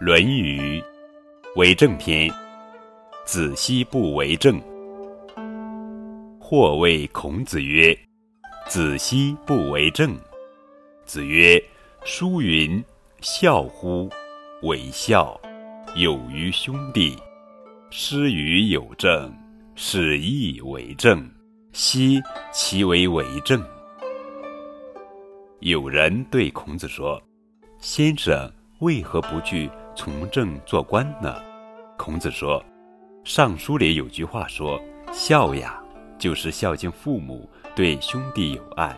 《论语·为政篇》：子奚不为政。或谓孔子曰：“子奚不为政。”子曰：“书云：‘孝乎？为孝，有于兄弟。师于有政，是亦为政。奚其为为政？’”有人对孔子说：“先生为何不去？”从政做官呢？孔子说，《尚书》里有句话说：“孝呀，就是孝敬父母，对兄弟有爱。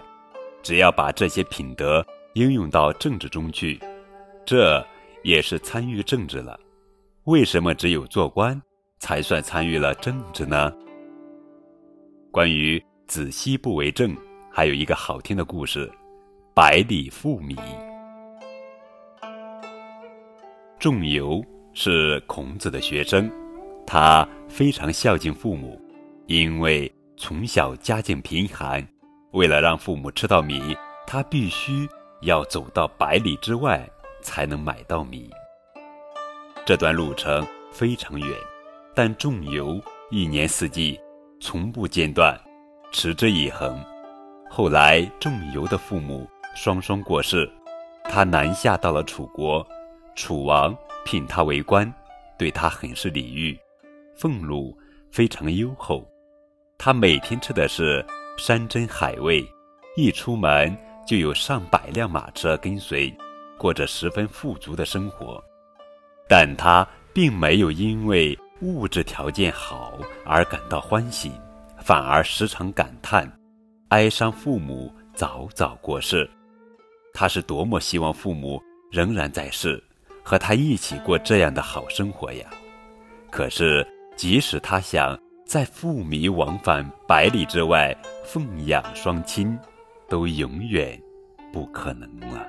只要把这些品德应用到政治中去，这也是参与政治了。为什么只有做官才算参与了政治呢？”关于子奚不为政，还有一个好听的故事：百里赴米。仲由是孔子的学生，他非常孝敬父母，因为从小家境贫寒，为了让父母吃到米，他必须要走到百里之外才能买到米。这段路程非常远，但仲由一年四季从不间断，持之以恒。后来仲由的父母双双过世，他南下到了楚国。楚王聘他为官，对他很是礼遇，俸禄非常优厚。他每天吃的是山珍海味，一出门就有上百辆马车跟随，过着十分富足的生活。但他并没有因为物质条件好而感到欢喜，反而时常感叹，哀伤父母早早过世。他是多么希望父母仍然在世。和他一起过这样的好生活呀！可是，即使他想在父迷往返百里之外奉养双亲，都永远不可能了。